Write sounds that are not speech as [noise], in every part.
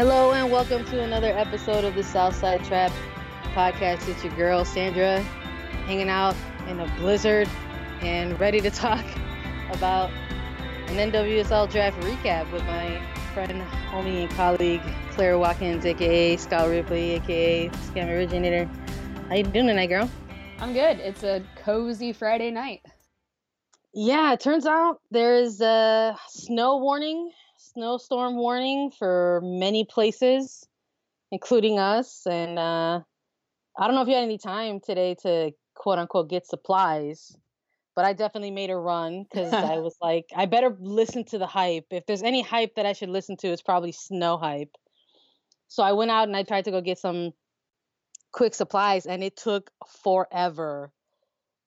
Hello and welcome to another episode of the Southside Trap podcast. It's your girl Sandra hanging out in a blizzard and ready to talk about an NWSL draft recap with my friend, homie, and colleague Claire Watkins, aka Scott Ripley, aka Scam Originator. How you doing tonight, girl? I'm good. It's a cozy Friday night. Yeah, it turns out there is a snow warning, snowstorm warning for many places, including us. And uh, I don't know if you had any time today to quote unquote get supplies, but I definitely made a run because I [laughs] was like, I better listen to the hype. If there's any hype that I should listen to, it's probably snow hype. So I went out and I tried to go get some quick supplies, and it took forever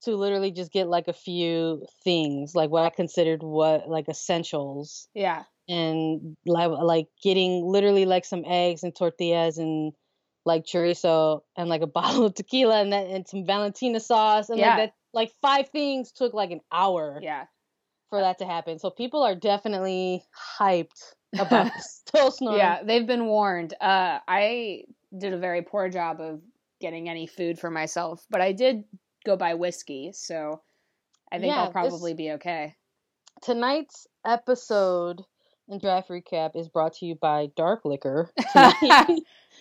to literally just get like a few things, like what I considered what like essentials. Yeah. And like like getting literally like some eggs and tortillas and like chorizo and like a [laughs] bottle of tequila and that and some Valentina sauce and Yeah. like that like five things took like an hour Yeah. for that to happen. So people are definitely hyped about [laughs] [laughs] the snowstorm. Yeah. They've been warned. Uh, I did a very poor job of getting any food for myself, but I did go buy whiskey, so I think Yeah, I'll this- probably be okay. Tonight's episode and draft recap is brought to you by Dark Liquor. [laughs]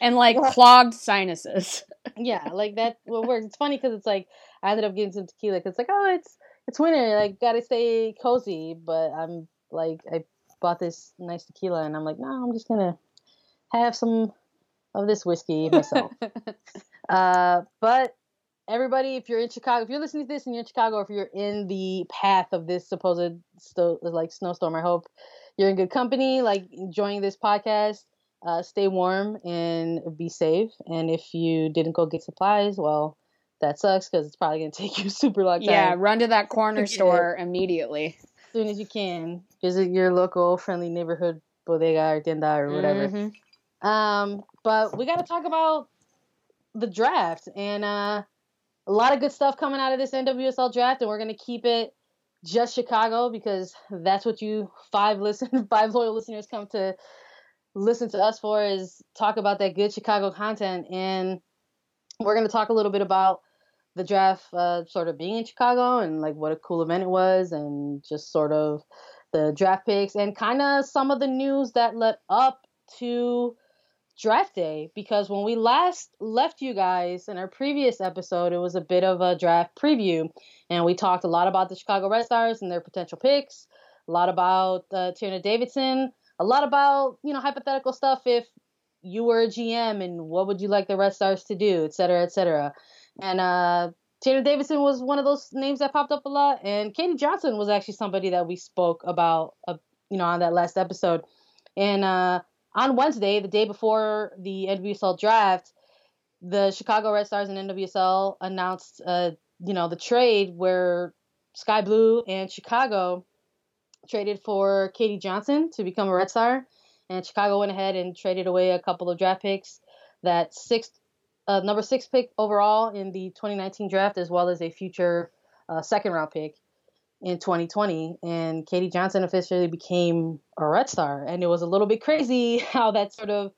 and like [laughs] clogged sinuses. yeah, like that will work. It's funny because it's like I ended up getting some tequila because it's like oh it's it's winter like gotta stay cozy, but I'm like I bought this nice tequila and I'm like no I'm just gonna have some of this whiskey myself. [laughs] uh, but everybody, if you're in Chicago, if you're listening to this and you're in Chicago, or if you're in the path of this supposed sto- like snowstorm, I hope you're in good company, like enjoying this podcast. Uh, stay warm and be safe. And if you didn't go get supplies, well, that sucks because it's probably gonna [laughs] take you super long time. yeah, run to that corner [laughs] store immediately. as soon as you can, visit your local friendly neighborhood bodega or tienda or whatever. Mhm. Um, but we got to talk about the draft and uh, a lot of good stuff coming out of this NWSL draft, and we're gonna keep it just Chicago because that's what you five listen [laughs] five loyal listeners come to listen to us for is talk about that good Chicago content, and we're gonna talk a little bit about the draft uh, sort of being in Chicago and like what a cool event it was, and just sort of the draft picks and kind of some of the news that led up to draft day because when we last left you guys in our previous episode it was a bit of a draft preview and we talked a lot about the chicago red stars and their potential picks a lot about uh, Tierney davidson a lot about you know hypothetical stuff if you were a gm and what would you like the red stars to do et cetera et cetera and uh Tierney Davidson was one of those names that popped up a lot, and Katie Johnson was actually somebody that we spoke about, uh, you know, on that last episode. And uh, on Wednesday, the day before the NWSL draft, the Chicago Red Stars and NWSL announced, uh, you know, the trade where Sky Blue and Chicago traded for Katie Johnson to become a Red Star, and Chicago went ahead and traded away a couple of draft picks. That sixth, uh, number six pick overall in the 2019 draft, as well as a future uh, second round pick in 2020, and Katie Johnson officially became a Red Star, and it was a little bit crazy [laughs] how that sort of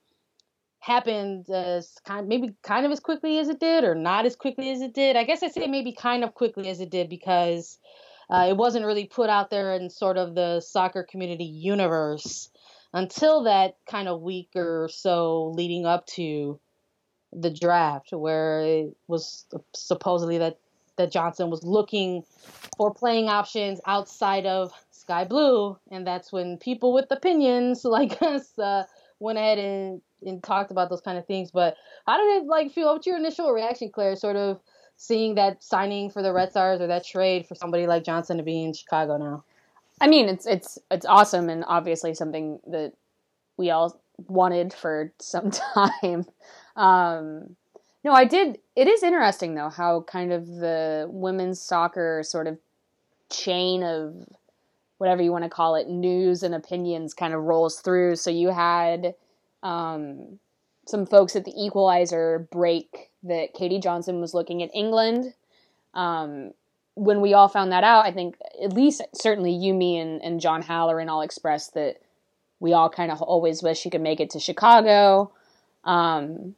happened as kind maybe kind of as quickly as it did or not as quickly as it did. I guess I say maybe kind of quickly as it did because uh, it wasn't really put out there in sort of the soccer community universe until that kind of week or so leading up to the draft where it was supposedly that that Johnson was looking for playing options outside of Sky Blue, and that's when people with opinions [laughs] like us uh, went ahead and, and talked about those kind of things. But how did it like feel? What's your initial reaction, Claire? Sort of seeing that signing for the Red Stars or that trade for somebody like Johnson to be in Chicago now. I mean, it's it's it's awesome and obviously something that we all wanted for some [laughs] time. Um, no, I did. It is interesting though how kind of the women's soccer sort of chain of whatever you want to call it news and opinions kind of rolls through. So you had um, some folks at the Equalizer break that Katie Johnson was looking at England. Um, when we all found that out, I think at least certainly you, me, and, and John Halloran all expressed that we all kind of always wish she could make it to Chicago. Um,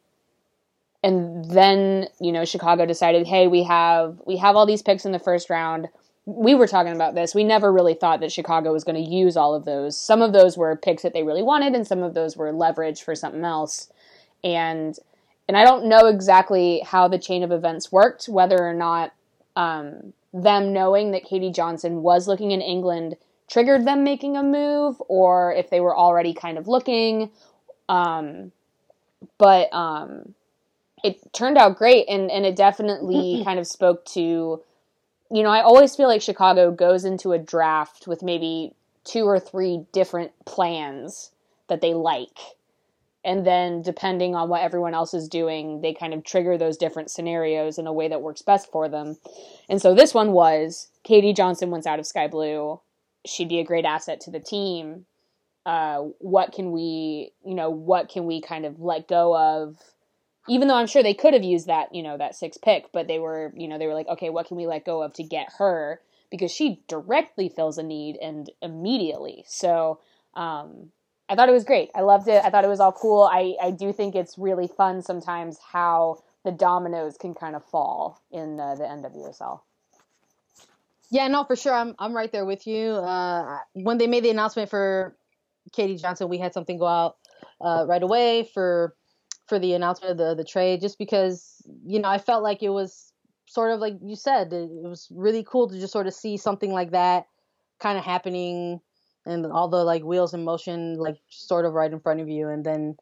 and then you know Chicago decided, hey, we have we have all these picks in the first round. We were talking about this. We never really thought that Chicago was going to use all of those. Some of those were picks that they really wanted, and some of those were leverage for something else. And and I don't know exactly how the chain of events worked, whether or not um, them knowing that Katie Johnson was looking in England triggered them making a move, or if they were already kind of looking. Um, but um, it turned out great and and it definitely kind of spoke to you know, I always feel like Chicago goes into a draft with maybe two or three different plans that they like. And then depending on what everyone else is doing, they kind of trigger those different scenarios in a way that works best for them. And so this one was Katie Johnson wants out of Sky Blue. She'd be a great asset to the team. Uh, what can we, you know, what can we kind of let go of even though I'm sure they could have used that, you know, that six pick, but they were, you know, they were like, okay, what can we let go of to get her? Because she directly fills a need and immediately. So um, I thought it was great. I loved it. I thought it was all cool. I, I do think it's really fun sometimes how the dominoes can kind of fall in uh, the NWSL. Yeah, no, for sure. I'm I'm right there with you. Uh, when they made the announcement for Katie Johnson, we had something go out uh, right away for for the announcement of the the trade just because you know I felt like it was sort of like you said it, it was really cool to just sort of see something like that kind of happening and all the like wheels in motion like sort of right in front of you. And then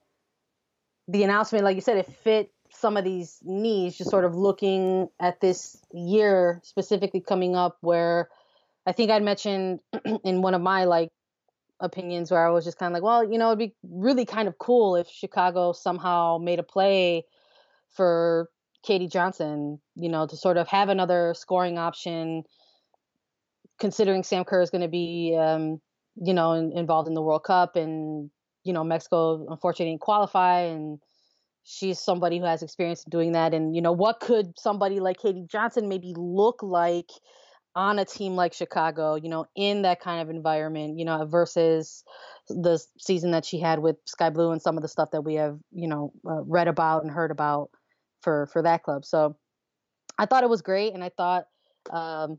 the announcement like you said it fit some of these needs just sort of looking at this year specifically coming up where I think I'd mentioned [clears throat] in one of my like opinions where I was just kind of like, well, you know, it'd be really kind of cool if Chicago somehow made a play for Katie Johnson, you know, to sort of have another scoring option, considering Sam Kerr is going to be, um, you know, in, involved in the World Cup and, you know, Mexico unfortunately didn't qualify and she's somebody who has experience in doing that. And, you know, what could somebody like Katie Johnson maybe look like on a team like Chicago, you know, in that kind of environment, you know, versus the season that she had with Sky Blue and some of the stuff that we have, you know, uh, read about and heard about for for that club. So I thought it was great, and I thought, um,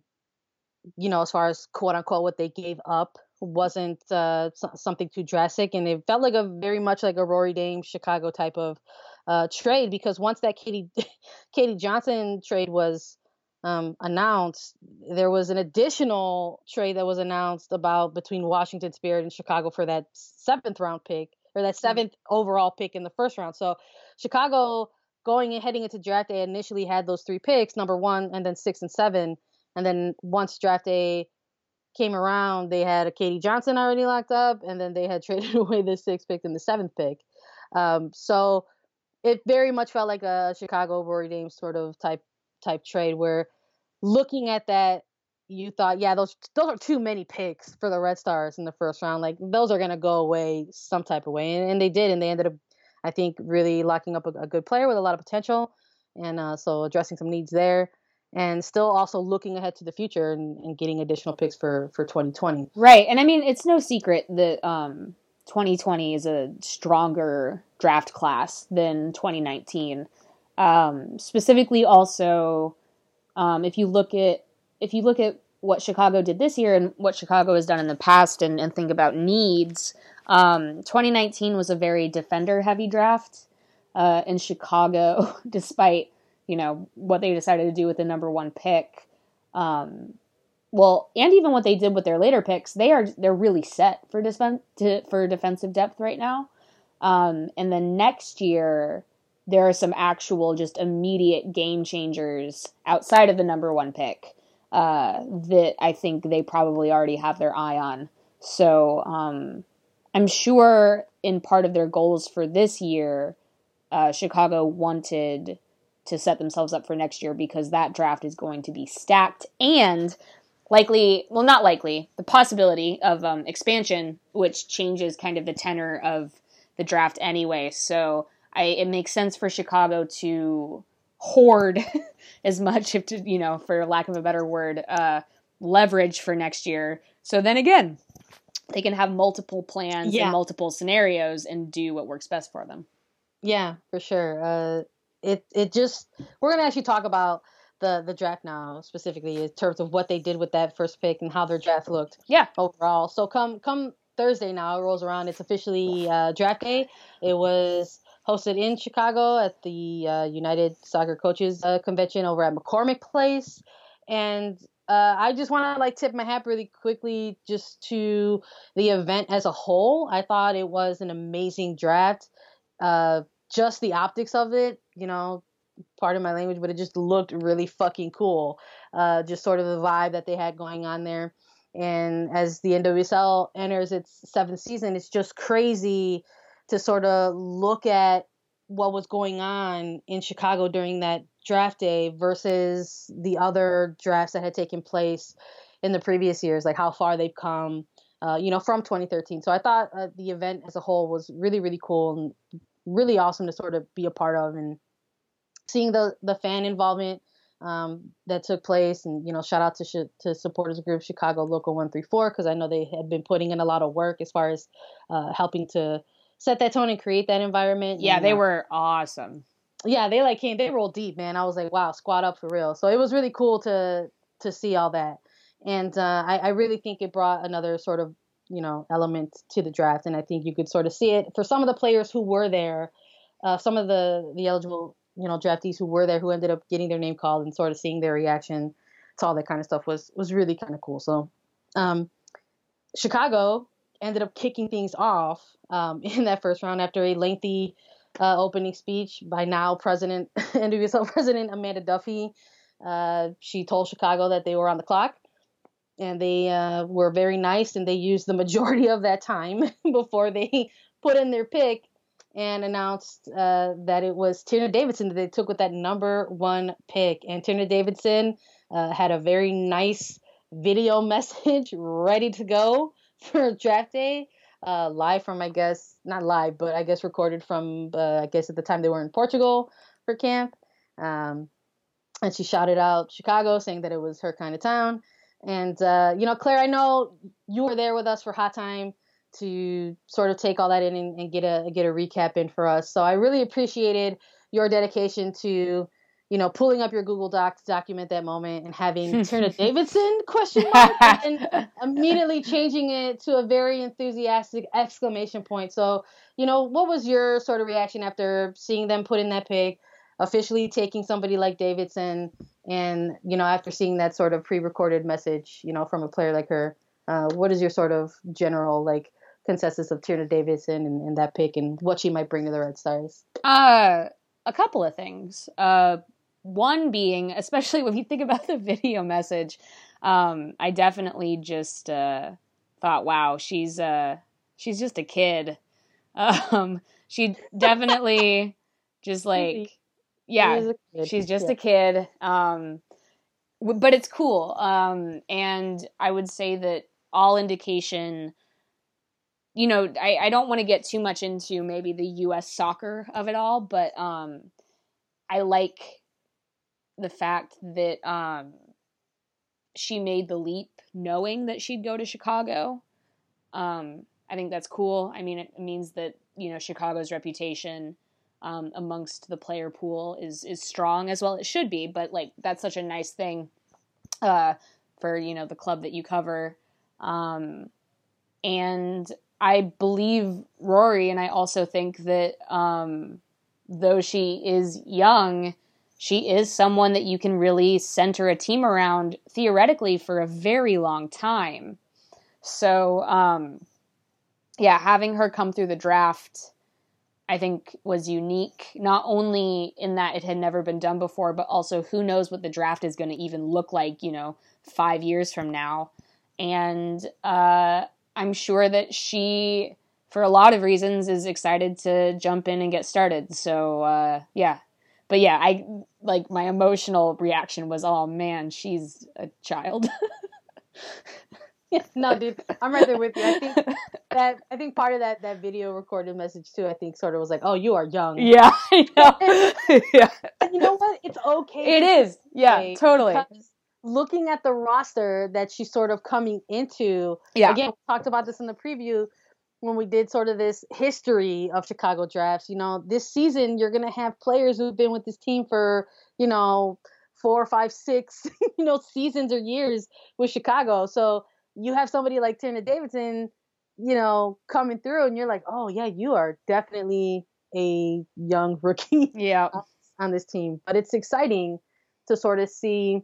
you know, as far as quote unquote what they gave up wasn't uh, something too drastic, and it felt like a very much like a Rory Dame Chicago type of uh, trade because once that Katie [laughs] Katie Johnson trade was um, announced, there was an additional trade that was announced about between Washington Spirit and Chicago for that seventh round pick or that 7th mm-hmm. overall pick in the first round. So Chicago going and heading into draft day initially had those three picks, number one, and then six and seven. And then once draft day came around, they had a Katie Johnson already locked up, and then they had [laughs] traded away the sixth pick and the seventh pick. Um, so it very much felt like a Chicago Rory Dame sort of type type trade where looking at that, you thought, yeah, those those are too many picks for the Red Stars in the first round. Like those are gonna go away some type of way, and, and they did, and they ended up, I think, really locking up a, a good player with a lot of potential, and uh, so addressing some needs there and still also looking ahead to the future and, and, getting additional picks for for 2020 right and i mean it's no secret that um 2020 is a stronger draft class than 2019 um specifically also um, if you look at if you look at what Chicago did this year and what Chicago has done in the past, and, and think about needs, um, 2019 was a very defender heavy draft uh, in Chicago, [laughs] despite you know what they decided to do with the number one pick. Um, well, and even what they did with their later picks, they are they're really set for defense for defensive depth right now. Um, and then next year, there are some actual just immediate game changers outside of the number one pick uh, that I think they probably already have their eye on. So um, I'm sure in part of their goals for this year, uh, Chicago wanted to set themselves up for next year because that draft is going to be stacked and likely, well, not likely, the possibility of um, expansion, which changes kind of the tenor of the draft anyway. So I, it makes sense for Chicago to hoard [laughs] as much, if to, you know, for lack of a better word, uh, leverage for next year. So then again, they can have multiple plans Yeah. and multiple scenarios and do what works best for them. Yeah, for sure. Uh, it it just we're gonna actually talk about the the draft now specifically in terms of what they did with that first pick and how their draft looked. Yeah. Overall, so come come Thursday now it rolls around. It's officially uh, draft day. It was hosted in Chicago at the uh, United Soccer Coaches uh, Convention over at McCormick Place, and uh, I just want to like tip my hat really quickly just to the event as a whole. I thought it was an amazing draft. Uh, just the optics of it, you know, part of my language, but it just looked really fucking cool. Uh, just sort of the vibe that they had going on there. And as the NWSL enters its seventh season, it's just crazy to sort of look at what was going on in Chicago during that draft day versus the other drafts that had taken place in the previous years, like how far they've come, uh, you know, from 2013. So I thought uh, the event as a whole was really, really cool and really awesome to sort of be a part of and seeing the the fan involvement um, that took place and you know shout out to sh- to supporters group Chicago Local 134 because I know they had been putting in a lot of work as far as uh, helping to set that tone and create that environment. Yeah, and, they uh, were awesome. yeah, they like came, they rolled deep, man. I was like, wow, squad up for real. So it was really cool to to see all that, and uh, I, I really think it brought another sort of you know element to the draft, and I think you could sort of see it for some of the players who were there, uh, some of the the eligible you know draftees who were there who ended up getting their name called and sort of seeing their reaction to all that kind of stuff was was really kind of cool. So, um, Chicago ended up kicking things off um, [laughs] in that first round after a lengthy uh, opening speech by now President [laughs] and NWSL President Amanda Duffy. Uh, she told Chicago that they were on the clock, and they uh, were very nice, and they used the majority of that time [laughs] before they put in their pick and announced uh, that it was Tierney Davidson that they took with that number one pick. And Tierney Davidson uh, had a very nice video message ready to go for draft day uh, live from I guess not live, but I guess recorded from uh, I guess at the time they were in Portugal for camp. Um, and she shouted out Chicago, saying that it was her kind of town. And uh, you know, Claire, I know you were there with us for Hot Time to sort of take all that in and, and get a get a recap in for us. So I really appreciated your dedication to you know, pulling up your Google Docs document that moment and having [laughs] Tierney Davidson question mark and [laughs] immediately changing it to a very enthusiastic exclamation point. So, you know, what was your sort of reaction after seeing them put in that pick, officially taking somebody like Davidson, and you know, after seeing that sort of pre-recorded message, you know, from a player like her? Uh, what is your sort of general like consensus of Tierney Davidson and, and that pick and what she might bring to the Red Stars? Uh, a couple of things. Uh, one being, especially when you think about the video message, um, I definitely just uh, thought, wow, she's uh, she's just a kid. [laughs] Um, she definitely just like, yeah, she's just yeah. a kid. Um, but it's cool. Um, and I would say that all indication, you know, I, I don't want to get too much into maybe the U.S. soccer of it all, but um, I like the fact that um, she made the leap knowing that she'd go to Chicago. Um, I think that's cool. I mean, it means that you know Chicago's reputation um, amongst the player pool is is strong as well. It should be, but like that's such a nice thing uh, for you know the club that you cover. Um, and I believe Rory, and I also think that um, though she is young, she is someone that you can really center a team around theoretically for a very long time. So, um, yeah, having her come through the draft, I think was unique, not only in that it had never been done before, but also who knows what the draft is going to even look like, you know, five years from now. And uh, I'm sure that she, for a lot of reasons, is excited to jump in and get started. So, uh, yeah. But yeah, I like my emotional reaction was, oh man, she's a child. [laughs] [laughs] no, dude, I'm right there with you. I think that I think part of that that video recorded message too. I think sort of was like, "Oh, you are young." yeah, [laughs] I know. yeah, And you know what? It's okay. It is. Yeah, totally. looking at the roster that she's sort of coming into. Yeah. Again, we talked about this in the preview when we did sort of this history of Chicago drafts. You know, this season you're gonna have players who've been with this team for, you know, four, five, six, [laughs] you know, seasons or years with Chicago. So you have somebody like Tierney Davidson, you know, coming through and you're like, oh yeah, you are definitely a young [laughs] rookie Yeah. on this team. But it's exciting to sort of see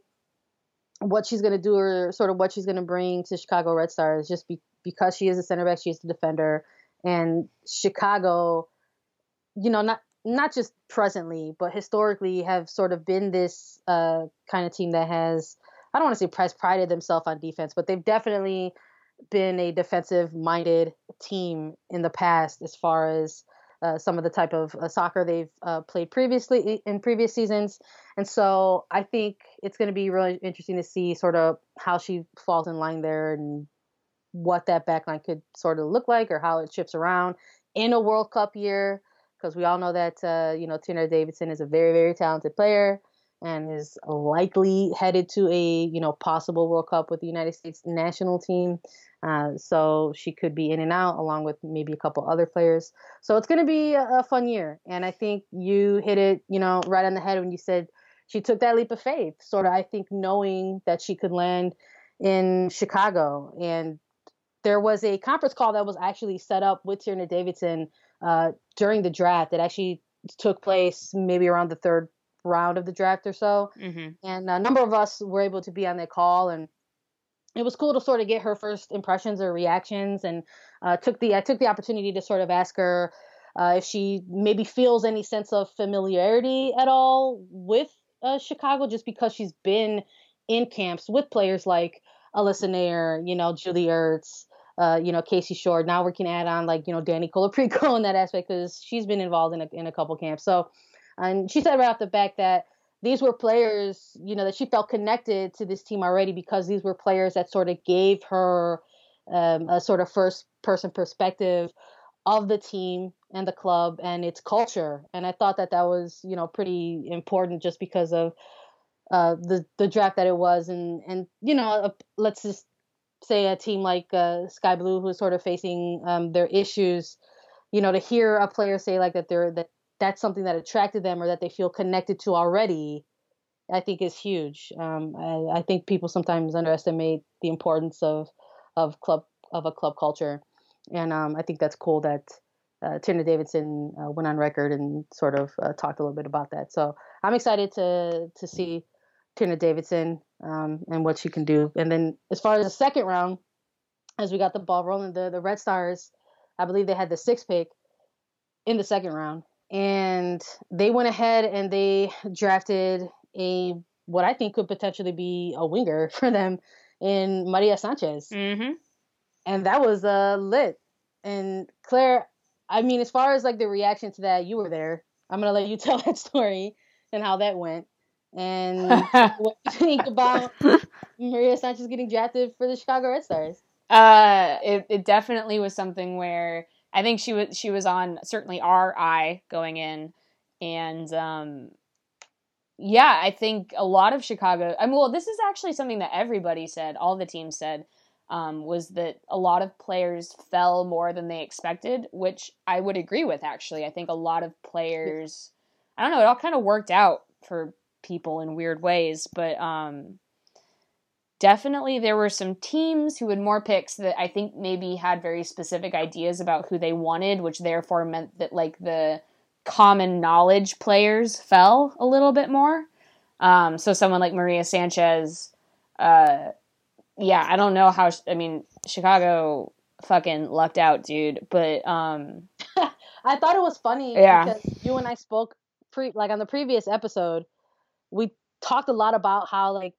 what she's going to do or sort of what she's going to bring to Chicago Red Stars just be, because she is a center back, she is a defender. And Chicago, you know, not not just presently, but historically have sort of been this uh, kind of team that has, I don't want to say press prided themselves on defense, but they've definitely been a defensive minded team in the past as far as uh, some of the type of uh, soccer they've uh, played previously in previous seasons. And so I think it's going to be really interesting to see sort of how she falls in line there and what that backline could sort of look like or how it shifts around in a World Cup year. Because we all know that, uh, you know, Tierney Davidson is a very, very talented player and is likely headed to a, you know, possible World Cup with the United States national team. Uh, so she could be in and out along with maybe a couple other players. So it's going to be a, a, fun year. And I think you hit it, you know, right on the head when you said she took that leap of faith, sort of, I think, knowing that she could land in Chicago. And there was a conference call that was actually set up with Tierney Davidson uh, during the draft that actually took place maybe around the third round of the draft or so. Mm-hmm. And a number of us were able to be on that call and it was cool to sort of get her first impressions or reactions and uh, took the I took the opportunity to sort of ask her uh, if she maybe feels any sense of familiarity at all with uh, Chicago just because she's been in camps with players like Alyssa Naeher, you know, Julie Ertz, uh, you know, Casey Short. Now we can add on like, you know, Dani Colaprico in that aspect because she's been involved in a, in a couple camps. So, and she said right off the back that these were players, you know, that she felt connected to this team already because these were players that sort of gave her um, a sort of first person perspective of the team and the club and its culture. And I thought that that was, you know, pretty important just because of uh, the the draft that it was, and and you know, let's just say a team like uh, Sky Blue who's sort of facing um, their issues. You know, to hear a player say like that they're that that's something that attracted them or that they feel connected to already, I think is huge. Um, I, I, think people sometimes underestimate the importance of of club of a club culture, and um, I think that's cool that uh, Tierney Davidson uh, went on record and sort of uh, talked a little bit about that. So I'm excited to to see Tierney Davidson um, and what she can do. And then as far as the second round, as we got the ball rolling, the the Red Stars, I believe they had the sixth pick in the second round and they went ahead and they drafted a what I think could potentially be a winger [laughs] for them in Maria Sanchez. Mm-hmm. And that was uh, lit. And Claire, I mean, as far as like the reaction to that, you were there. I'm gonna let you [laughs] tell that story and how that went, and [laughs] what do you think about Maria Sanchez getting drafted for the Chicago Red Stars. Uh, it, it definitely was something where I think she was she was on certainly our eye going in, and um, yeah, I think a lot of Chicago. I mean, well, this is actually something that everybody said, all the teams said, um, was that a lot of players fell more than they expected, which I would agree with. Actually, I think a lot of players, I don't know, it all kind of worked out for people in weird ways, but um, definitely there were some teams who had more picks that I think maybe had very specific ideas about who they wanted, which therefore meant that like the common knowledge players fell a little bit more. Um, so someone like Maria Sanchez, uh, yeah, I don't know how. I mean, Chicago fucking lucked out, dude. But um, [laughs] I thought it was funny yeah. because you and I spoke pre like on the previous episode. We talked a lot about how like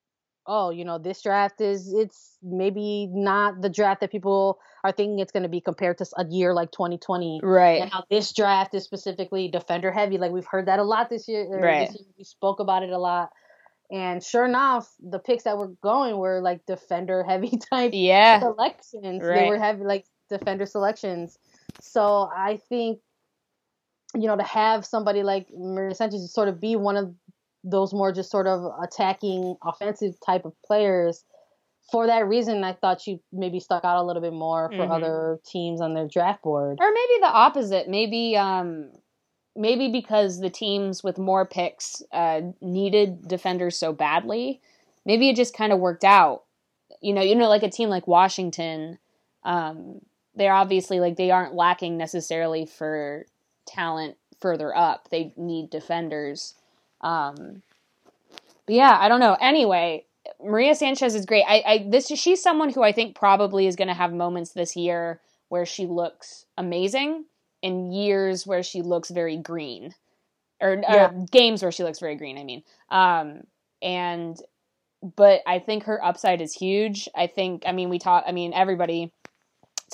oh, you know, this draft is it's maybe not the draft that people are thinking it's going to be compared to a year like 2020. Right. And how this draft is specifically defender heavy. Like we've heard that a lot this year. Right. This year. We spoke about it a lot. And sure enough, the picks that were going were like defender heavy [laughs] type yeah. selections. Right. They were heavy like defender selections. So I think, you know, to have somebody like Maria Sanchez sort of be one of those more just sort of attacking offensive type of players. For that reason, I thought she maybe stuck out a little bit more for Mhm. other teams on their draft board. or maybe the opposite. Maybe um, maybe because the teams with more picks uh, needed defenders so badly, maybe it just kind of worked out. You know, you know, like a team like Washington, um, they're obviously like they aren't lacking necessarily for talent further up. They need defenders. Um, but yeah, I don't know. Anyway, Maria Sanchez is great. I, I this she's someone who I think probably is going to have moments this year where she looks amazing, and years where she looks very green, or, or games where she looks very green. I mean, um, and but I think her upside is huge. I think. I mean, we talk. I mean, everybody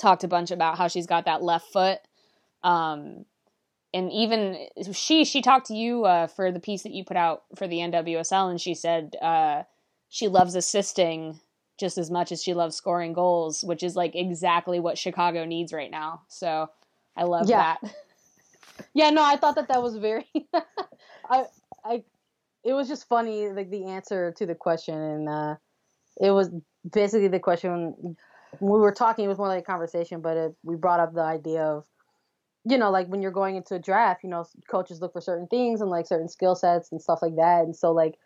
talked a bunch about how she's got that left foot. Um, and even she she talked to you uh, for the piece that you put out for the NWSL, and she said uh, she loves assisting just as much as she loves scoring goals, which is like exactly what Chicago needs right now. So I love Yeah. that. [laughs] Yeah, no, I thought that that was very. [laughs] I, I, it was just funny, like the answer to the question, and uh, it was basically the question when we were talking. It was more like a conversation, but it, we brought up the idea of, you know, like when you're going into a draft, you know, coaches look for certain things and like certain skill sets and stuff like that, and so like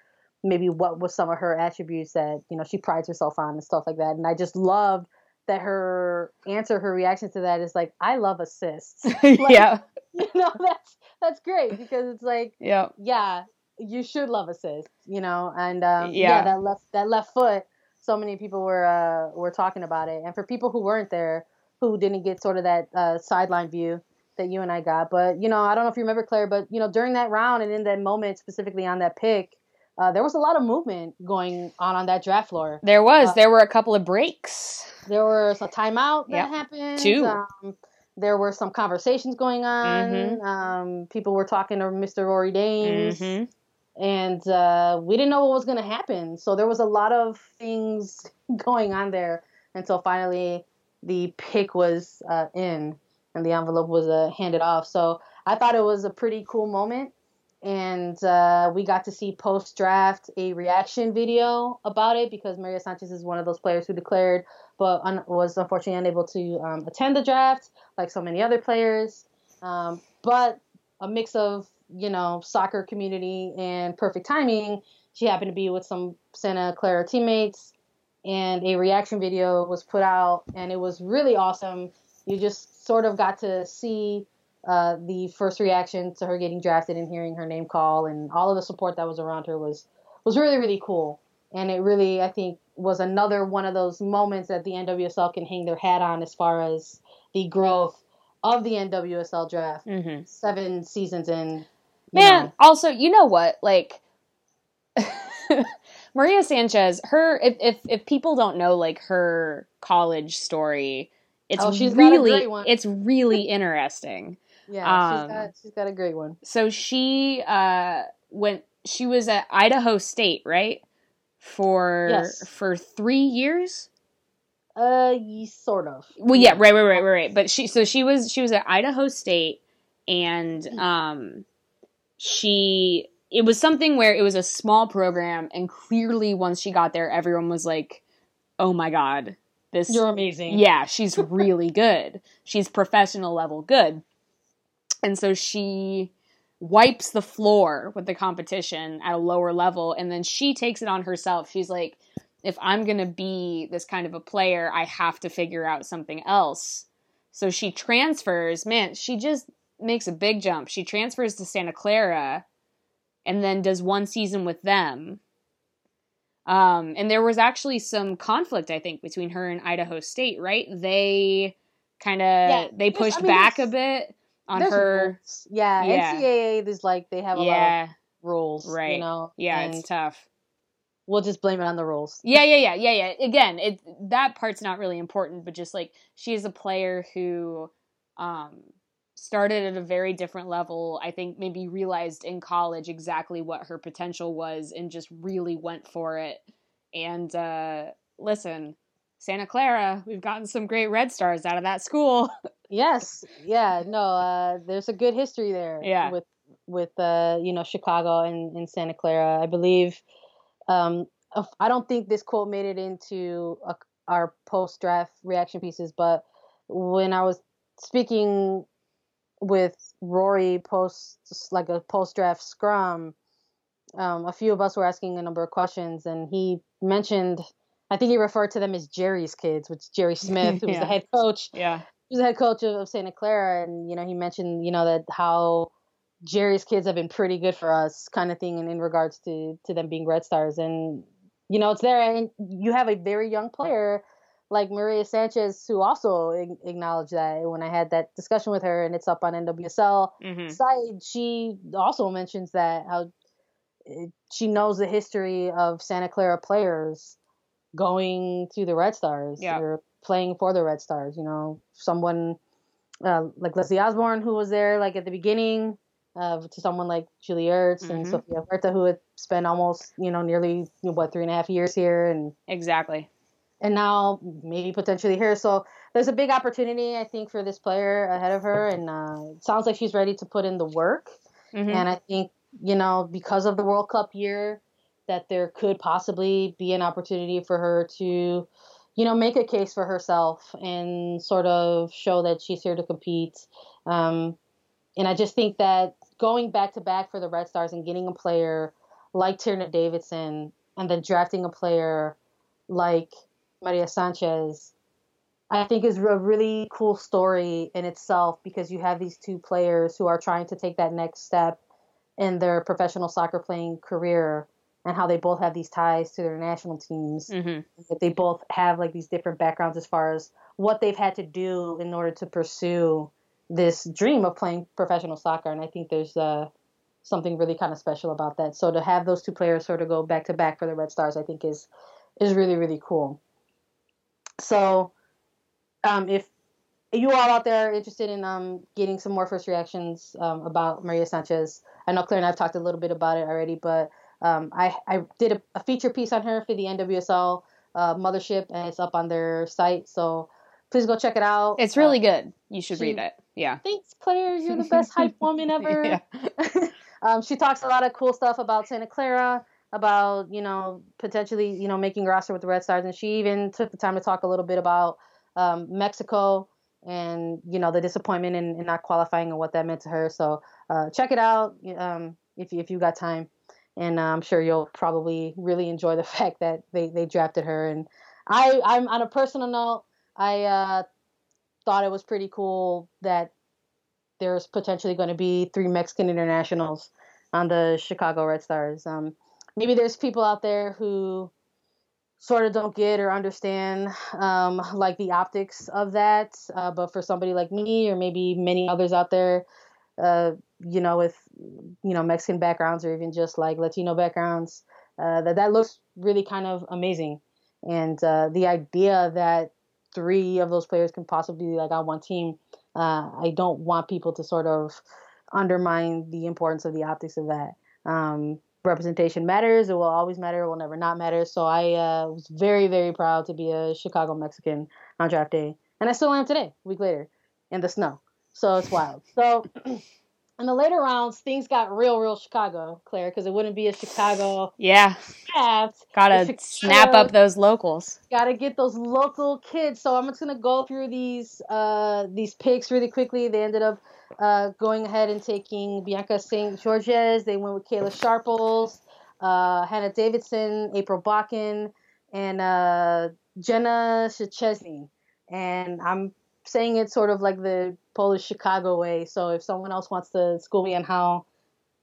maybe what was some of her attributes that you know she prides herself on and stuff like that, and I just loved that her answer, her reaction to that is like, I love assists. [laughs] [laughs] yeah, you know [laughs] that's that's great because it's like yeah, yeah you should love assists you know and um, Yeah. yeah. that left that left foot so many people were uh, were talking about it and for people who weren't there who didn't get sort of that uh, sideline view that you and I got but you know I don't know if you remember Claire but you know during that round and in that moment specifically on that pick uh, there was a lot of movement going on on that draft floor there was. Uh, there were a couple of breaks. there was a timeout that Yep. happened. Two. Um, there were some conversations going on. Mhm. Um, people were talking to Mr. Rory Dames, Mhm. and uh, we didn't know what was going to happen. So there was a lot of things [laughs] going on there until finally the pick was uh, in and the envelope was uh, handed off. So I thought it was a pretty cool moment. And uh, we got to see post draft a reaction video about it because Maria Sanchez is one of those players who declared but un- was unfortunately unable to um, attend the draft like so many other players. Um, but a mix of you know soccer community and perfect timing. She happened to be with some Santa Clara teammates, and a reaction video was put out, and it was really awesome. You just sort of got to see uh, the first reaction to her getting drafted and hearing her name call, and all of the support that was around her was was really really cool. And it really, I think, was another one of those moments that the NWSL can hang their hat on as far as the growth of the NWSL draft. Mhm. Seven seasons in, Man, know. also, you know what? Like [laughs] Maria Sanchez, her if, if if people don't know like her college story, it's Oh, she's got a really great one. it's really interesting. [laughs] yeah, um, she's got she's got a great one. So she uh went she was at Idaho State, right? For Yes. for 3 years? Uh, sort of. Well, yeah, right, right, right, right, right. But she, so she was, she was at Idaho State, and um, she, it was something where it was a small program, and clearly once she got there, everyone was like, "Oh my god, this, You're amazing. yeah, she's [laughs] really good. She's professional level good." And so she wipes the floor with the competition at a lower level, and then she takes it on herself. She's like, if I'm going to be this kind of a player, I have to figure out something else. So she transfers. Man, she just makes a big jump. She transfers to Santa Clara and then does one season with them. Um, and there was actually some conflict, I think, between her and Idaho State, right? They kind of Yeah, they pushed I mean, back a bit on her. rules. Yeah, Yeah. NCAA. There's like they have a lot of rules. Right. You know. yeah, and it's tough. we'll just blame it on the rules. Yeah, yeah, yeah, yeah, yeah. Again, it that part's not really important, but just like she is a player who um started at a very different level. I think maybe realized in college exactly what her potential was and just really went for it. And uh listen, Santa Clara, we've gotten some great red stars out of that school. [laughs] Yes. Yeah. No. Uh, there's a good history there. Yeah. With with uh, you know Chicago and, and Santa Clara. I believe um, I don't think this quote made it into a, our post draft reaction pieces, but when I was speaking with Rory post like a post draft scrum, um, a few of us were asking a number of questions, and he mentioned, I think he referred to them as Jerry's kids, which Jerry [laughs] Smith, who was the head coach. Yeah. He was the head coach of, of Santa Clara, and you know he mentioned, you know, that how Jerry's kids have been pretty good for us, kind of thing, and in regards to to them being Red Stars, and you know it's there, and you have a very young player like Maria Sanchez, who also acknowledged that when I had that discussion with her, and it's up on NWSL mm-hmm. site. She also mentions that how eh, she knows the history of Santa Clara players going to the Red Stars yeah. or playing for the Red Stars. You know, someone uh, like Leslie Osborne who was there like at the beginning. Uh, to someone like Julie Ertz mm-hmm. and Sofia Huerta, who had spent almost, you know, nearly what three and a half years here, and exactly and now maybe potentially here. So there's a big opportunity, I think, for this player ahead of her, and uh, it sounds like she's ready to put in the work. Mm-hmm. And I think you know because of the World Cup year, that there could possibly be an opportunity for her to, you know, make a case for herself and sort of show that she's here to compete. Um, and I just think that going back to back for the Red Stars and getting a player like Tierney Davidson and then drafting a player like Maria Sanchez, I think is a really cool story in itself because you have these two players who are trying to take that next step in their professional soccer playing career and how they both have these ties to their national teams. Mm-hmm. That they both have like these different backgrounds as far as what they've had to do in order to pursue this dream of playing professional soccer. And I think there's uh, something really kind of special about that. So to have those two players sort of go back to back for the Red Stars, I think is is really really cool. So, um, if you all out there interested in um, getting some more first reactions um, about Maria Sanchez, I know Claire and I've talked a little bit about it already, but um, I, I did a, a, feature piece on her for the NWSL uh, Mothership, and it's up on their site. So please go check it out. It's really uh, good. You should she, read it. Yeah. Thanks, Claire. You're the best [laughs] hype woman ever. [laughs] um, she talks a lot of cool stuff about Santa Clara about you know potentially you know making roster with the Red Stars, and she even took the time to talk a little bit about um, Mexico and you know the disappointment in, in, not qualifying and what that meant to her. So uh, check it out um, if you, if you got time, and uh, I'm sure you'll probably really enjoy the [laughs] fact that they, they drafted her. And I I'm on a personal note, I uh, thought it was pretty cool that there's potentially going to be three Mexican internationals on the Chicago Red Stars. Um, maybe there's people out there who sort of don't get or understand um, like the optics of that. Uh, but for somebody like me, or maybe many others out there, uh, you know, with you know Mexican backgrounds or even just like Latino backgrounds, uh, that that looks really kind of amazing. And uh, the idea that three of those players can possibly be like on one team, uh, I don't want people to sort of undermine the importance of the optics of that. Um, representation matters. It will always matter. It will never not matter. So I uh, was very, very proud to be a Chicago Mexican on draft day, and I still am today, a week later, in the snow. So it's wild. So [clears throat] in the later rounds, things got real, real Chicago, Claire, because it wouldn't be a Chicago yeah draft. Gotta snap up those locals. Gotta get those local kids. So I'm just gonna go through these uh, these picks really quickly. They ended up uh, going ahead and taking Bianca St. Georges. They went with Kayla Sharples, uh, Hannah Davison, April Bakken, and uh, Jenna Szczesny. And I'm saying it sort of like the Polish Chicago way. So if someone else wants to school me on how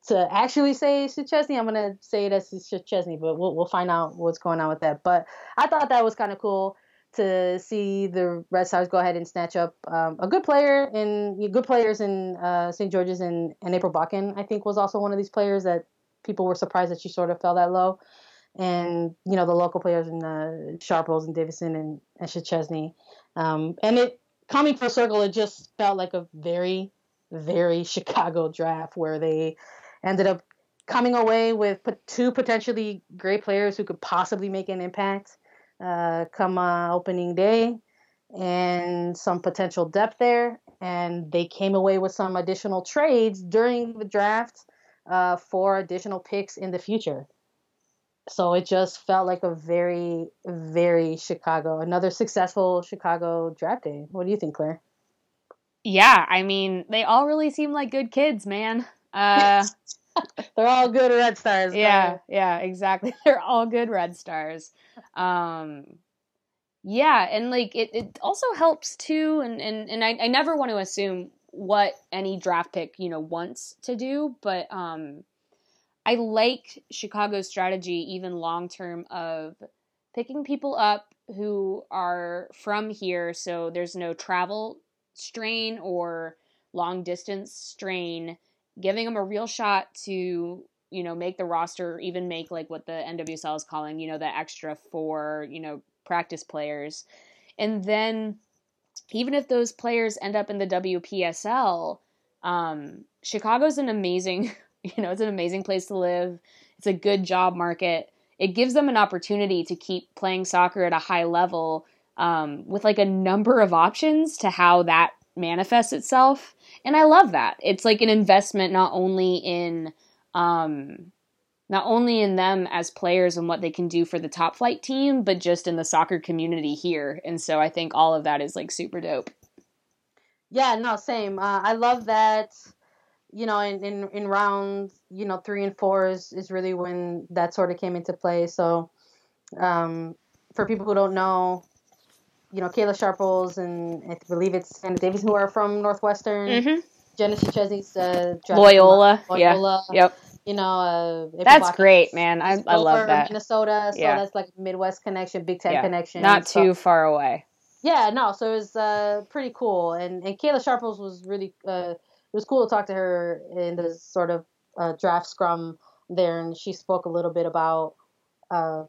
to actually say Szczesny, I'm gonna say it as Szczesny, but we'll we'll find out what's going on with that. But I thought that was kind of cool to see the Red Stars go ahead and snatch up um, a good player and good players in uh, St. Georges and, and April Bakken, I think was also one of these players that people were surprised that she sort of fell that low. And, you know, the local players in uh, Sharples and Davison and, and Szczesny. Um, and it, coming full circle, it just felt like a very, very [laughs] Chicago draft where they ended up coming away with two potentially great players who could possibly make an impact uh, come uh, opening day and some potential depth there. And they came away with some additional trades during the draft uh, for additional picks in the future. So it just felt like a very, very Chicago, another successful Chicago draft day. What do you think, Claire? Yeah, I mean, they all really seem like good kids, man. Uh, [laughs] [laughs] They're all good Red Stars. Yeah, yeah, exactly. [laughs] They're all good Red Stars. Um, yeah, and like it, it also helps too, and and and I, I never want to assume what any draft pick you know wants to do, but um, I like Chicago's strategy even long term of picking people up who are from here, so there's no travel strain or long distance strain, giving them a real shot to you know make the roster, even make like what the NWSL is calling you know the extra four you know practice players, and then even if those players end up in the WPSL, um, Chicago's an amazing, [laughs] you know, it's an amazing place to live. It's a good job market. It gives them an opportunity to keep playing soccer at a high level um, with like a number of options to how that manifests itself. And I love that. It's like an investment not only in um, not only in them as players and what they can do for the top flight team, but just in the soccer community here. And so I think all of that is like super dope. Yeah, no, same. Uh, I love that. You know, in, in in rounds, you know, three and four is, is really when that sort of came into play. So, um, for people who don't know, you know, Kayla Sharples and I believe it's Hannah Davison who are from Northwestern. Mm-hmm. Genesis Chesney's uh, Loyola. Loyola. Yeah. Yep you know, uh, that's great, man. I, I love that. Minnesota, so yeah. that's like Midwest connection, Big Ten yeah. connection. Not so, too far away. Yeah, no, so it was uh, pretty cool, and and Kayla Sharples was really uh, it was cool to talk to her in the sort of uh, draft scrum there, and she spoke a little bit about. Uh,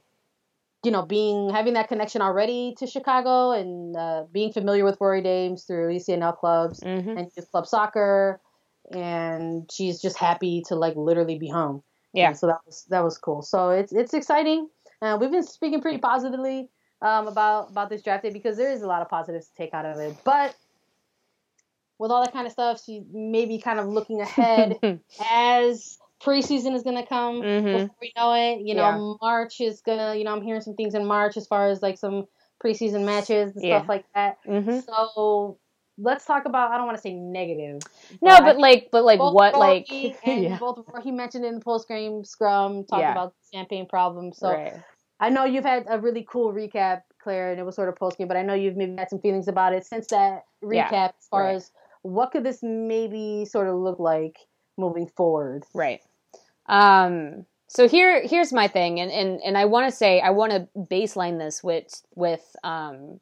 you know, being having that connection already to Chicago and uh, being familiar with Rory Dames through ECNL clubs mm-hmm. and youth club soccer, and she's just happy to like literally be home. Yeah. And so that was that was cool. So it's it's exciting. Uh, we've been speaking pretty positively um, about about this draft day because there is a lot of positives to take out of it. But with all that kind of stuff, she may be kind of looking ahead [laughs] as preseason is gonna come mm-hmm. before we know it. You know, yeah. March is gonna. You know, I'm hearing some things in March as far as like some preseason matches and yeah. stuff like that. Mm-hmm. So let's talk about I don't want to say negative. No, but, but like but like what like [laughs] and yeah. both he mentioned in the post game scrum talked yeah. about champagne problems. So right. I know you've had a really cool recap, Claire, and it was sort of post game, but I know you've maybe had some feelings about it since that recap as far right. as what could this maybe sort of look like moving forward. Right. Um so here here's my thing and and, and I want to say I want to baseline this with with um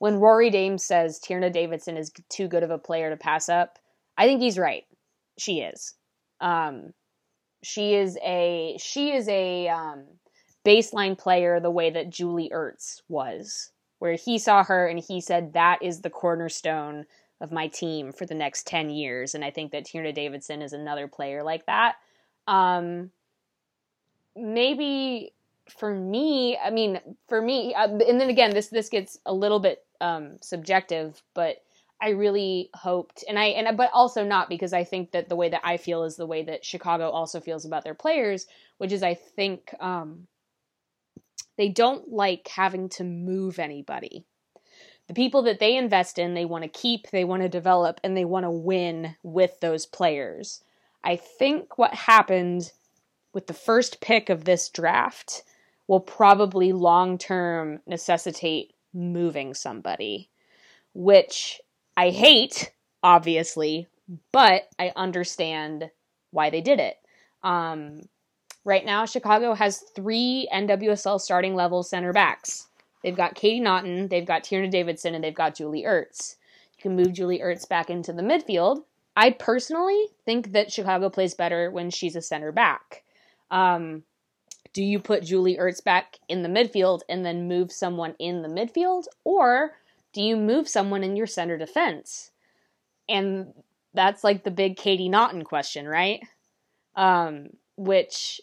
when Rory Dames says Tierna Davidson is too good of a player to pass up, I think he's right. She is. Um, she is a she is a um, baseline player the way that Julie Ertz was, where he saw her and he said that is the cornerstone of my team for the next ten years, and I think that Tierna Davidson is another player like that. Um, maybe for me, I mean, for me, uh, and then again, this this gets a little bit um, subjective, but I really hoped, and I and but also not because I think that the way that I feel is the way that Chicago also feels about their players, which is I think um, they don't like having to move anybody. The people that they invest in, they want to keep, they want to develop, and they want to win with those players. I think what happened with the first pick of this draft will probably long term necessitate moving somebody, which I hate, obviously, but I understand why they did it. Um, right now, Chicago has three NWSL starting level center backs. They've got Katie Naughton, they've got Tierna Davidson, and they've got Julie Ertz. You can move Julie Ertz back into the midfield. I personally think that Chicago plays better when she's a center back. Um, do you put Julie Ertz back in the midfield and then move someone in the midfield? Or do you move someone in your center defense? And that's like the big Katie Naughton question, right? Um, which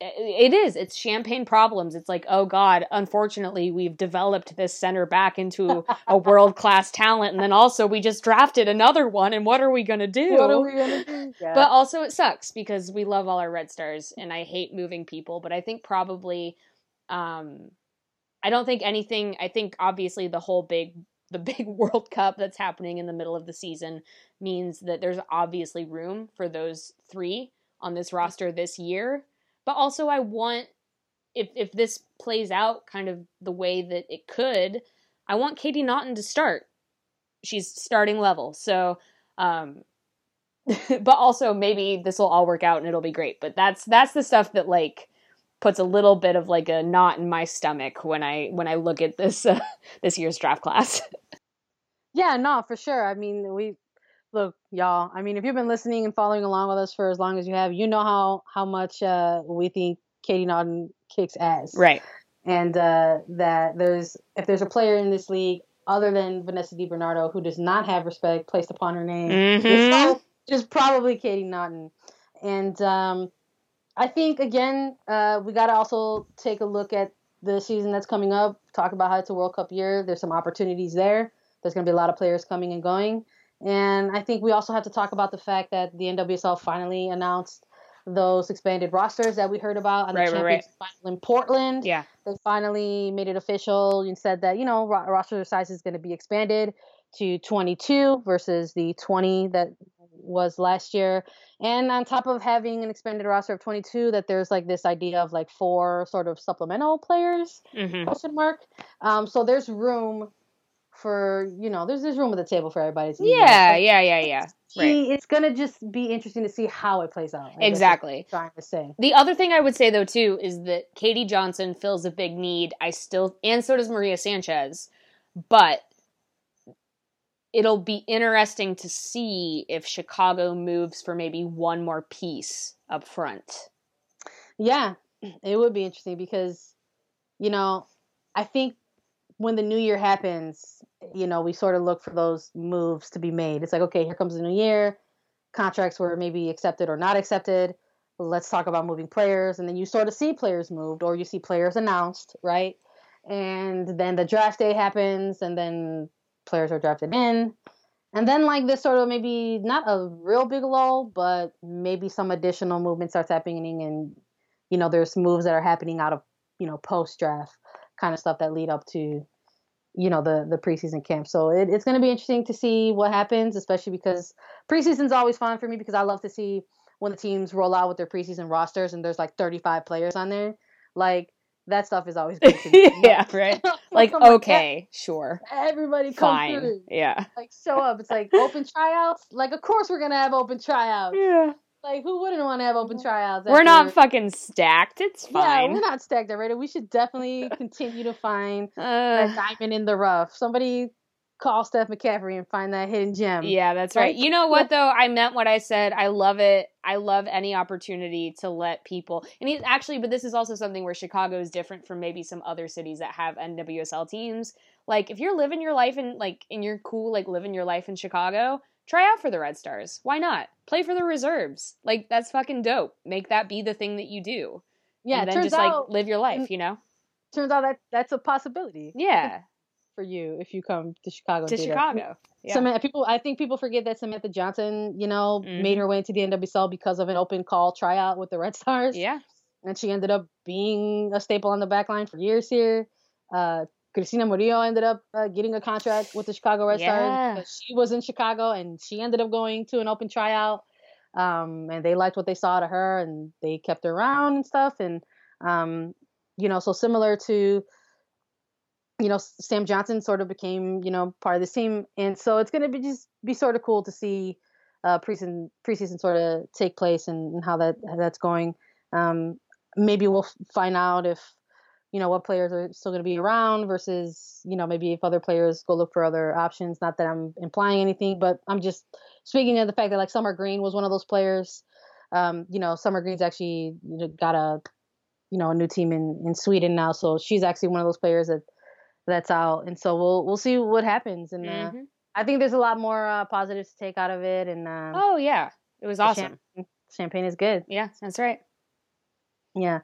it is. It's champagne problems. It's like oh god unfortunately we've developed this center back into a [laughs] world class talent and then also we just drafted another one and what are we going to do? What are we going to do? Yeah. but also it sucks because we love all our red stars and i hate moving people but i think probably um i don't think anything i think obviously the whole big the [laughs] big world cup that's happening in the middle of the season means that there's obviously room for those three on this roster this year but also I want if if this plays out kind of the way that it could, I want Katie Naughton to start. She's starting level. So um [laughs] but also maybe this will all work out and it'll be great. But that's that's the stuff that like puts a little bit of like a knot in my stomach when I when I look at this uh, [laughs] this year's draft class. [laughs] yeah, no, for sure. I mean, we look, y'all. I mean, if you've been listening and following along with us for as long as you have, you know how how much uh, we think Katie Naughton kicks ass. Right. And uh, that there's if there's a player in this league other than Vanessa DiBernardo who does not have respect placed upon her name, mm-hmm. it's, probably Katie Naughton. And um, I think again, uh, we got to also take a look at the season that's coming up. Talk about how it's a World Cup year. There's some opportunities there. There's going to be a lot of players coming and going. And I think we also have to talk about the fact that the NWSL finally announced those expanded rosters that we heard about on right, the Champions right, final in Portland. Yeah. They finally made it official and said that, you know, roster size is going to be expanded to 22 versus the 20 that was last year. And on top of having an expanded roster of 22, that there's like this idea of like four sort of supplemental players, mm-hmm. question mark. Um, so there's room for you know there's there's room at the table for everybody to yeah yeah yeah yeah. right. it's gonna just be interesting to see how it plays out I exactly. trying to say. The other thing i would say though too is that katie johnson fills a big need. I still and so does maria sanchez but it'll be interesting to see if chicago moves for maybe one more piece up front. Yeah it would be interesting because you know i think when the new year happens, you know, we sort of look for those moves to be made. It's like, okay, here comes the new year. Contracts were maybe accepted or not accepted. Let's talk about moving players. And then you sort of see players moved or you see players announced, right? And then the draft day happens and then players are drafted in. And then like this sort of maybe not a real big lull, but maybe some additional movement starts happening and you know, there's moves that are happening out of, you know, post draft kind of stuff that lead up to you know the the preseason camp. So it, it's going to be interesting to see what happens, especially because preseason's always fun for me because I love to see when the teams roll out with their preseason rosters and there's like 35 players on there. Like that stuff is always good. [laughs] Yeah, right. [laughs] like okay, like, sure. Everybody come Fine. through. Yeah. Like show up. It's like open tryouts. Like of course we're gonna have open tryouts. Yeah. Like, who wouldn't want to have open tryouts? We're not fucking stacked. It's fine. Yeah, we're not stacked already. We should definitely [laughs] continue to find uh, that diamond in the rough. Somebody call Steph McCaffrey and find that hidden gem. Yeah, that's right. You know what though? I meant what I said. I love it. I love any opportunity to let people. And he's actually, but this is also something where Chicago is different from maybe some other cities that have NWSL teams. Like if you're living your life in like and you're cool like living your life in Chicago, try out for the Red Stars. Why not? Play for the reserves. Like that's fucking dope. Make that be the thing that you do. Yeah, and then just out, like live your life, you know? Turns out that that's a possibility. [laughs] Yeah. For you if you come to Chicago. To Chicago. Yeah. Samantha, people I think people forget that Samantha Johnson, you know, mm-hmm. made her way into the NWSL because of an open call tryout with the Red Stars. Yeah. And she ended up being a staple on the back line for years here. Uh, Cristina Murillo ended up uh, getting a contract with the Chicago Red yeah. Stars. She was in Chicago and she ended up going to an open tryout. Um, and they liked what they saw to her and they kept her around and stuff. And, um, you know, so similar to, you know, Sam Johnson sort of became, you know, part of the team. And so it's going to be just be sort of cool to see uh, preseason, preseason sort of take place and, and how that how that's going. Um, maybe we'll find out if you know what players are still going to be around versus you know maybe if other players go look for other options not that i'm implying anything but i'm just speaking of the fact that like summer green was one of those players. Um, you know summer green's actually you know, got a you know a new team in in sweden now so she's actually one of those players that that's out and so we'll we'll see what happens and uh, mm-hmm. i think there's a lot more uh, positives to take out of it and uh, oh yeah. It was awesome. champagne, champagne is good. Yeah that's right. Yeah.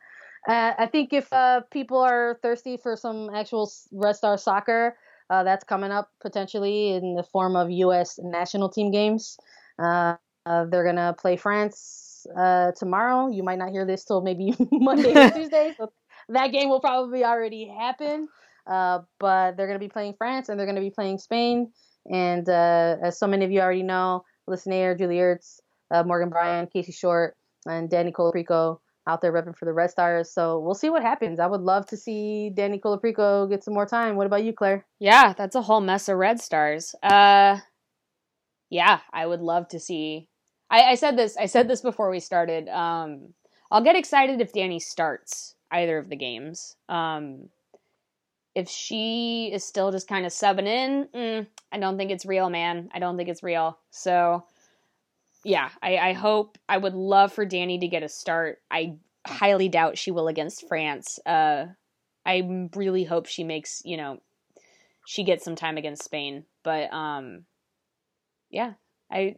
Uh, I think if uh, people are thirsty for some actual Red Star soccer, uh, that's coming up potentially in the form of U.S. national team games. Uh, uh, they're going to play France uh, tomorrow. You might not hear this till maybe [laughs] Monday or [laughs] Tuesday. So that game will probably already happen. but they're going to be playing France and they're going to be playing Spain. And as so many of you already know, Naeher, Julie Ertz, Morgan Brian, Casey Short, and Dani Colaprico out there repping for the Red Stars. So we'll see what happens. I would love to see Dani Colaprico get some more time. What about you, Claire? Yeah, that's a whole mess of Red Stars. Uh, yeah, I would love to see. I, I said this. I said this before we started. Um, I'll get excited if Dani starts either of the games. Um, if she is still just kind of subbing in, mm, I don't think it's real, man. I don't think it's real. So yeah, I, I hope I would love for Dani to get a start. I highly doubt she will against France. Uh, I really hope she makes you know she gets some time against Spain. But um, yeah, I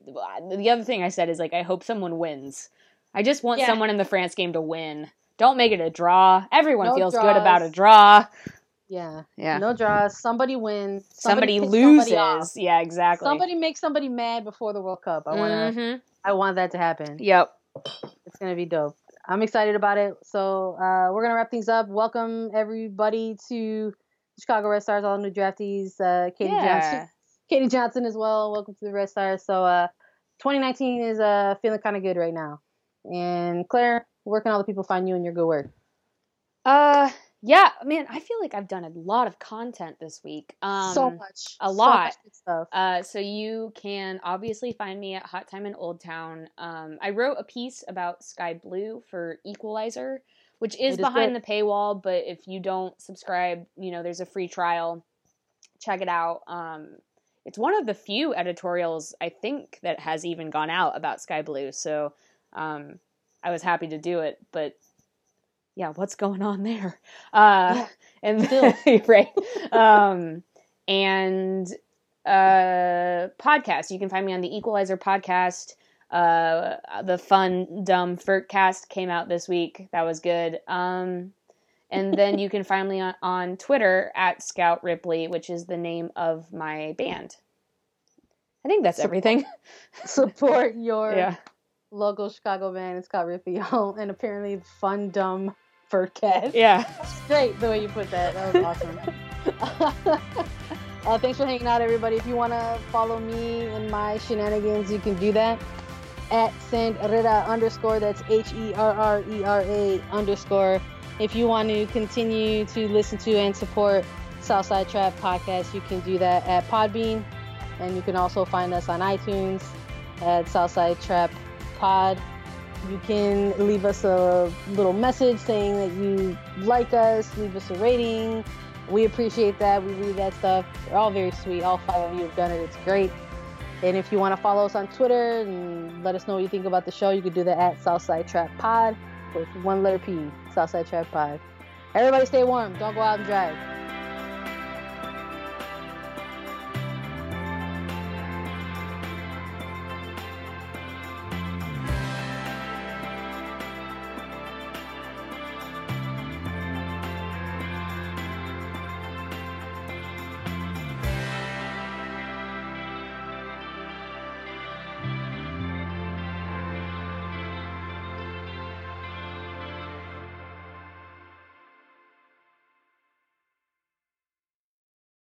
the other thing I said is like I hope someone wins. I just want yeah. someone in the France game to win. Don't make it a draw. Everyone no feels draws. good about a draw. Yeah. Yeah. No draws. Somebody wins. Somebody, somebody loses. Somebody yeah, exactly. Somebody makes somebody mad before the World Cup. I want to. Mm-hmm. I want that to happen. Yep. It's gonna be dope. I'm excited about it. So uh, we're gonna wrap things up. Welcome everybody to Chicago Red Stars, all new draftees. Uh, Katie yeah. Johnson, [laughs] Katie Johnson as well. Welcome to the Red Stars. So uh, 2019 is uh, feeling kind of good right now. And Claire, where can all the people find you and your good work? Uh, yeah, man, I feel like I've done a lot of content this week. Um, so much, a lot. So stuff. Uh, so you can obviously find me at Hot Time in Old Town. Um, I wrote a piece about Sky Blue for Equalizer, which is, is behind good. the paywall. But if you don't subscribe, you know, there's a free trial. Check it out. Um, it's one of the few editorials I think that has even gone out about Sky Blue. So um, I was happy to do it, but yeah, what's going on there? Uh, yeah, [laughs] and [laughs] right. Um, and uh, podcast. You can find me on the Equalizer podcast. Uh, the fun dumb Furtcast came out this week. That was good. Um, and then you can find me on, on Twitter at Scout Ripley, which is the name of my band. I think that's everything. [laughs] Support your yeah. local Chicago band. It's Scout Ripley, all, and apparently fun dumb Furtcast. Yeah. Great the way you put that. That was awesome. [laughs] uh, thanks for hanging out, everybody. If you want to follow me and my shenanigans, you can do that at Sandrera underscore. That's H E R R E R A underscore. If you want to continue to listen to and support Southside Trap podcast, you can do that at Podbean. And you can also find us on iTunes at Southside Trap Pod you can leave us a little message saying that you like us, leave us a rating. We appreciate that. We read that stuff. They're all very sweet. All five of you have done it. It's great. And if you want to follow us on Twitter and let us know what you think about the show, you can do that at Southside Trap Pod with one letter P, Southside Trap Pod. Everybody stay warm. Don't go out and drive.